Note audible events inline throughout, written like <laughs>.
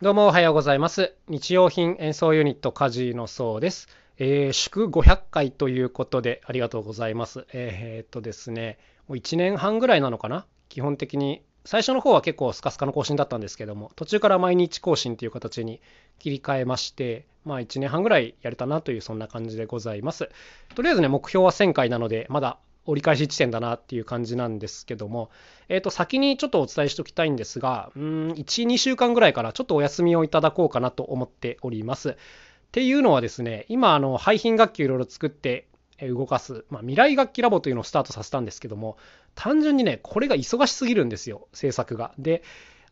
どうもおはようございます。日用品演奏ユニットカジのそうです。えー、祝500回ということでありがとうございます。えー、っとですね、もう1年半ぐらいなのかな？基本的に。最初の方は結構スカスカの更新だったんですけども、途中から毎日更新という形に切り替えまして、まあ1年半ぐらいやれたなというそんな感じでございます。とりあえずね、目標は1000回なので、まだ折り返し地点だなっていう感じなんですけども、えっ、ー、と、先にちょっとお伝えしておきたいんですが、うん、1、2週間ぐらいからちょっとお休みをいただこうかなと思っております。っていうのはですね、今、あの、廃品楽器をいろいろ作って動かす、まあ、未来楽器ラボというのをスタートさせたんですけども、単純にね、これが忙しすぎるんですよ、制作が。で、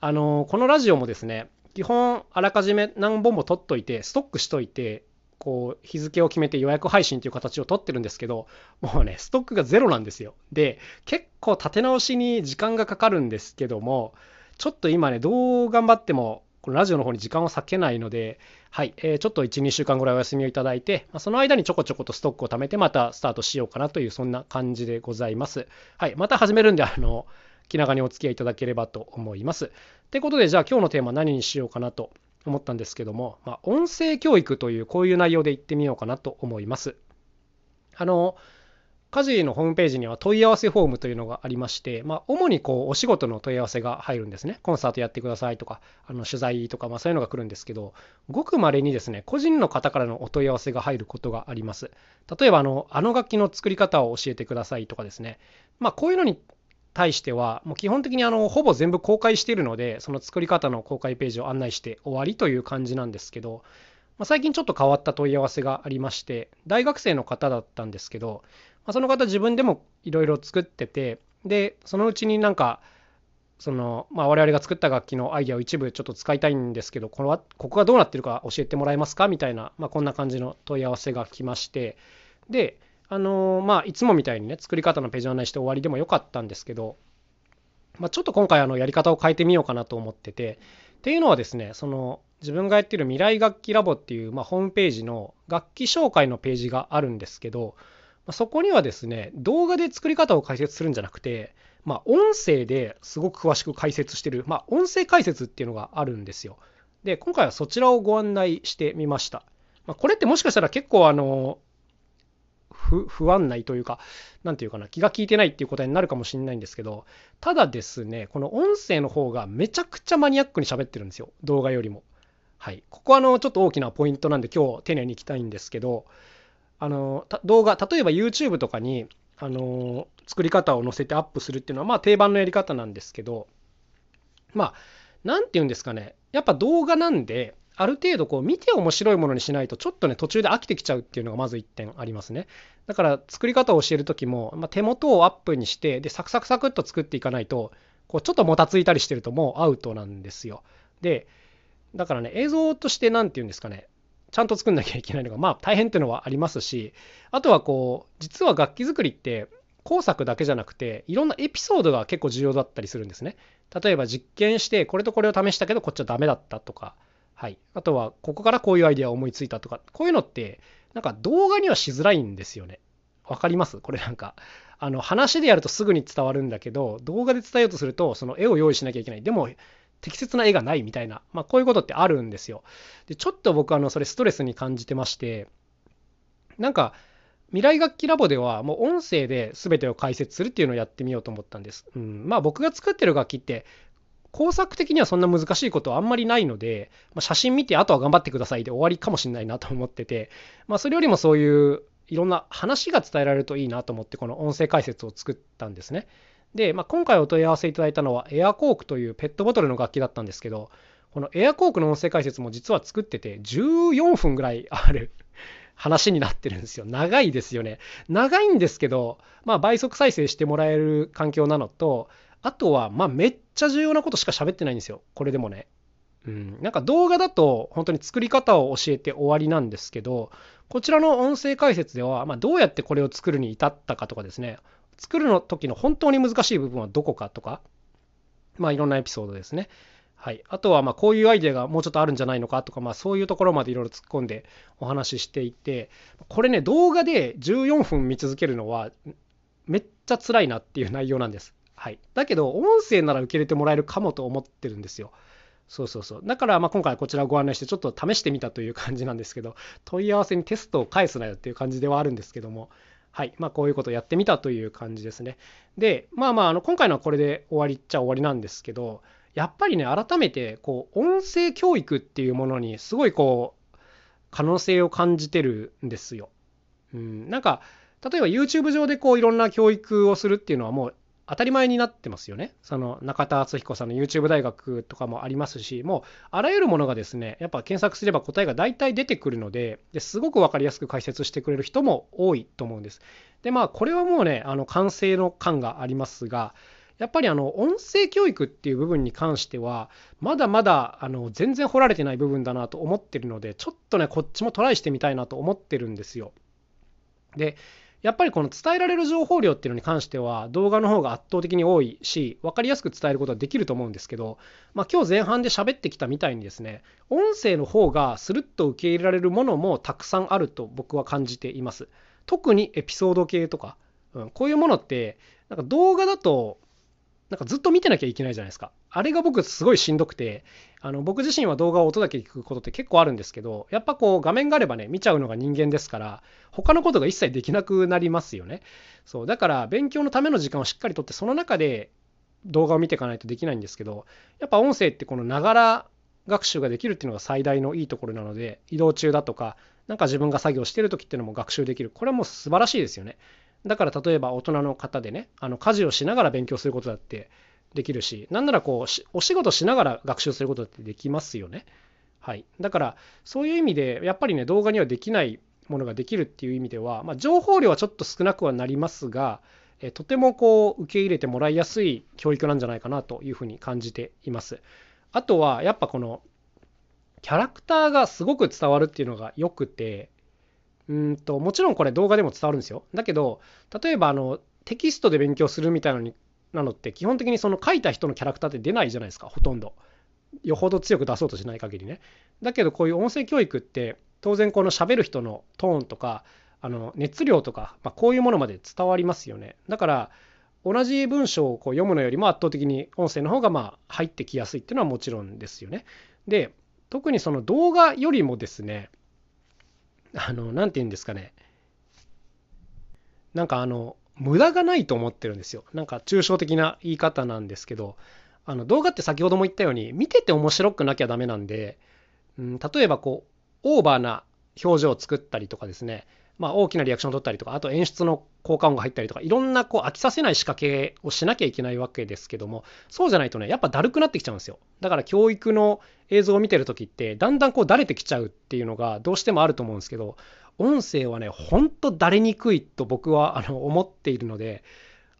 あのこのラジオもですね、基本あらかじめ何本も取っといて、ストックしといて、こう日付を決めて予約配信という形を取ってるんですけどもうねストックがゼロなんですよで結構立て直しに時間がかかるんですけどもちょっと今ねどう頑張ってもこのラジオの方に時間を割けないので、はい、え、ちょっと1、2週間ぐらいお休みをいただいて、ま、その間にちょこちょことストックを貯めて、またスタートしようかなという、そんな感じでございます。はい、また始めるんで、あの、気長にお付き合いいただければと思います。ということで、じゃあ今日のテーマ何にしようかなと思ったんですけども、まあ、音声教育というこういう内容で言ってみようかなと思います。あの家事のホームページには問い合わせフォームというのがありまして、まあ、主にこうお仕事の問い合わせが入るんですね。コンサートやってくださいとか、あの取材とか、まあ、そういうのが来るんですけど、ごくまれにですね、個人の方からのお問い合わせが入ることがあります。例えばあの、あの楽器の作り方を教えてくださいとかですね、まあ、こういうのに対しては、もう基本的にあのほぼ全部公開しているので、その作り方の公開ページを案内して終わりという感じなんですけど、まあ、最近ちょっと変わった問い合わせがありまして、大学生の方だったんですけど、まあ、その方自分でもいろいろ作ってて、で、そのうちになんか、その、まあ、我々が作った楽器のアイデアを一部ちょっと使いたいんですけど、このここがどうなってるか教えてもらえますか？みたいな、まあ、こんな感じの問い合わせが来まして、で、あのまあ、いつもみたいにね、作り方のページを案内して終わりでもよかったんですけど、まあ、ちょっと今回あのやり方を変えてみようかなと思ってて、っていうのはですね、その自分がやってる未来楽器ラボっていう、まあ、ホームページの楽器紹介のページがあるんですけど、まあ、そこにはですね、動画で作り方を解説するんじゃなくて、まあ、音声ですごく詳しく解説してる、まあ、音声解説っていうのがあるんですよ。で、今回はそちらをご案内してみました。まあ、これってもしかしたら結構あの、不不安内というか、なんていうかな、気が利いてないっていう答えになるかもしれないんですけど、ただですね、この音声の方がめちゃくちゃマニアックに喋ってるんですよ、動画よりも。はい。ここはあの、ちょっと大きなポイントなんで今日丁寧にいきたいんですけど、あの、動画、例えば YouTube とかに、あの、作り方を載せてアップするっていうのは、まあ定番のやり方なんですけど、まあ、なんて言うんですかね、やっぱ動画なんで、ある程度こう見て面白いものにしないとちょっとね途中で飽きてきちゃうっていうのがまず1点ありますね。だから作り方を教える時も、まあ、手元をアップにしてでサクサクサクっと作っていかないとこうちょっともたついたりしてるともうアウトなんですよ。でだからね映像として何て言うんですかね。ちゃんと作んなきゃいけないのがまあ大変っていうのはありますしあとはこう実は楽器作りって工作だけじゃなくていろんなエピソードが結構重要だったりするんですね。例えば実験してこれとこれを試したけどこっちはダメだったとかはい。あとは、ここからこういうアイデアを思いついたとか、こういうのって、なんか動画にはしづらいんですよね。わかります？これなんか、あの、話でやるとすぐに伝わるんだけど、動画で伝えようとすると、その絵を用意しなきゃいけない。でも、適切な絵がないみたいな、まあ、こういうことってあるんですよ。で、ちょっと僕、あの、それストレスに感じてまして、なんか、未来楽器ラボではもう音声で全てを解説するっていうのをやってみようと思ったんです。うん、まあ僕が作ってる楽器って工作的にはそんな難しいことはあんまりないので、まあ、写真見てあとは頑張ってくださいで終わりかもしれないなと思ってて、まあ、それよりもそういういろんな話が伝えられるといいなと思ってこの音声解説を作ったんですね。で、まあ、今回お問い合わせいただいたのはエアコークというペットボトルの楽器だったんですけどこのエアコークの音声解説も実は作ってて14分ぐらいある <laughs> 話になってるんですよ。長いですよね。長いんですけど、まあ倍速再生してもらえる環境なのと、あとは、まあ、めっちゃ重要なことしか喋ってないんですよ。これでもね。うん、なんか動画だと本当に作り方を教えて終わりなんですけど、こちらの音声解説では、まあ、どうやってこれを作るに至ったかとかですね、作るの時の本当に難しい部分はどこかとか、まあいろんなエピソードですね。はい、あとはまあこういうアイデアがもうちょっとあるんじゃないのかとか、まあ、そういうところまでいろいろ突っ込んでお話ししていてこれね動画で14分見続けるのはめっちゃ辛いなっていう内容なんです。はい。だけど、音声なら受け入れてもらえるかもと思ってるんですよ。そうそうそう。だから、まあ、今回こちらをご案内して、ちょっと試してみたという感じなんですけど、問い合わせにテストを返すなよっていう感じではあるんですけども、はい。まあ、こういうことをやってみたという感じですね。で、まあまあ、あの今回のはこれで終わりっちゃ終わりなんですけど、やっぱりね、改めて、こう、音声教育っていうものに、すごいこう、可能性を感じてるんですよ。うん、なんか、例えば YouTube 上でこういろんな教育をするっていうのはもう当たり前になってますよね。その中田敦彦さんの YouTube 大学とかもありますし、もうあらゆるものがですね、やっぱ検索すれば答えが大体出てくるので、ですごく分かりやすく解説してくれる人も多いと思うんです。で、まあこれはもうね、あの完成の感がありますが、やっぱりあの音声教育っていう部分に関しては、まだまだあの全然掘られてない部分だなと思ってるので、ちょっとね、こっちもトライしてみたいなと思ってるんですよ。で、やっぱりこの伝えられる情報量っていうのに関しては動画の方が圧倒的に多いし分かりやすく伝えることはできると思うんですけど、まあ、今日前半で喋ってきたみたいにですね音声の方がスルッと受け入れられるものもたくさんあると僕は感じています特にエピソード系とか、うん、こういうものってなんか動画だとなんかずっと見てなきゃいけないじゃないですか。あれが僕すごいしんどくて、あの僕自身は動画を音だけ聞くことって結構あるんですけど、やっぱこう画面があればね、見ちゃうのが人間ですから、他のことが一切できなくなりますよね。そう、だから勉強のための時間をしっかりとって、その中で動画を見ていかないとできないんですけど、やっぱ音声ってこのながら学習ができるっていうのが最大のいいところなので、移動中だとか、なんか自分が作業してる時っていうのも学習できる。これはもう素晴らしいですよね。だから例えば大人の方でね、あの家事をしながら勉強することだってできるし、なんならこう、お仕事しながら学習することってできますよね。はい。だから、そういう意味で、やっぱりね、動画にはできないものができるっていう意味では、まあ、情報量はちょっと少なくはなりますが、えとてもこう、受け入れてもらいやすい教育なんじゃないかなというふうに感じています。あとは、やっぱこの、キャラクターがすごく伝わるっていうのが良くて、うんともちろんこれ動画でも伝わるんですよ。だけど例えばあのテキストで勉強するみたいなのになのって基本的にその書いた人のキャラクターって出ないじゃないですかほとんど。よほど強く出そうとしない限りね。だけどこういう音声教育って当然この喋る人のトーンとかあの熱量とか、まあ、こういうものまで伝わりますよね。だから同じ文章をこう読むのよりも圧倒的に音声の方がまあ入ってきやすいっていうのはもちろんですよね。で特にその動画よりもですねあの、なんて言うんですかね。なんかあの、無駄がないと思ってるんですよ。なんか抽象的な言い方なんですけど、あの動画って先ほども言ったように、見てて面白くなきゃダメなんで、うん、例えばこう、オーバーな表情を作ったりとかですね、まあ、大きなリアクションを取ったりとか、あと演出の効果音が入ったりとか、いろんなこう飽きさせない仕掛けをしなきゃいけないわけですけども、そうじゃないとね、やっぱだるくなってきちゃうんですよ。だから教育の映像を見てるときって、だんだんこうだれてきちゃうっていうのがどうしてもあると思うんですけど、音声はね、ほんとだれにくいと僕はあの思っているので、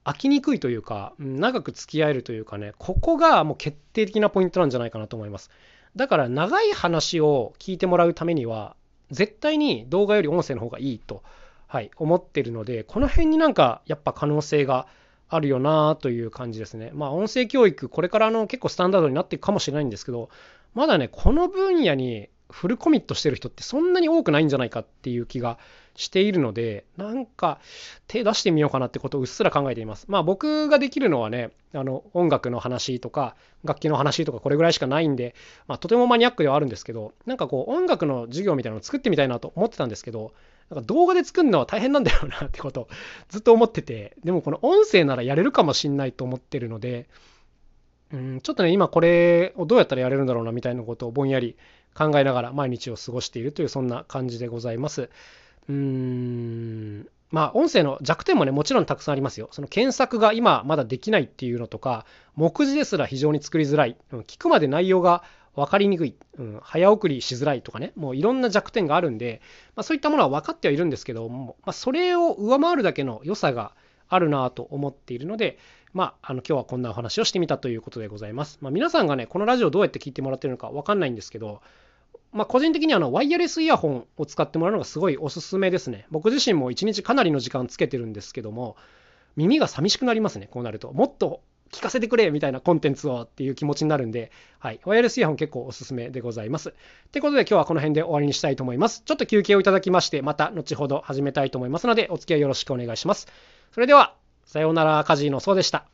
飽きにくいというか、長く付き合えるというかね、ここがもう決定的なポイントなんじゃないかなと思います。だから長い話を聞いてもらうためには、絶対に動画より音声の方がいいと、はい、思ってるので、この辺になんかやっぱ可能性があるよなという感じですね。まあ音声教育、これからの結構スタンダードになっていくかもしれないんですけど、まだね、この分野にフルコミットしてる人ってそんなに多くないんじゃないかっていう気がしているので、なんか手出してみようかなってことをうっすら考えています。まあ僕ができるのはね、あの音楽の話とか楽器の話とかこれぐらいしかないんで、まあ、とてもマニアックではあるんですけど、なんかこう音楽の授業みたいなのを作ってみたいなと思ってたんですけど、なんか動画で作るのは大変なんだよなってことを <laughs> ずっと思ってて、でもこの音声ならやれるかもしんないと思ってるので、うん、ちょっとね、今これをどうやったらやれるんだろうなみたいなことをぼんやり考えながら毎日を過ごしているというそんな感じでございます。うーんまあ音声の弱点もねもちろんたくさんありますよ。その検索が今まだできないっていうのとか目次ですら非常に作りづらい。聞くまで内容が分かりにくい、うん、早送りしづらいとかねもういろんな弱点があるんで、まあ、そういったものは分かってはいるんですけども、まあ、それを上回るだけの良さがあるなと思っているので、まあ、あの今日はこんなお話をしてみたということでございます。まあ、皆さんがねこのラジオどうやって聞いてもらってるのか分かんないんですけどまあ、個人的にあのワイヤレスイヤホンを使ってもらうのがすごいおすすめですね。僕自身も1日かなりの時間つけてるんですけども、耳が寂しくなりますね、こうなると。もっと聞かせてくれみたいなコンテンツをっていう気持ちになるんで、はい、ワイヤレスイヤホン結構おすすめでございます。ってことで今日はこの辺で終わりにしたいと思います。ちょっと休憩をいただきまして、また後ほど始めたいと思いますので、お付き合いよろしくお願いします。それでは、さようなら、カジーのそうでした。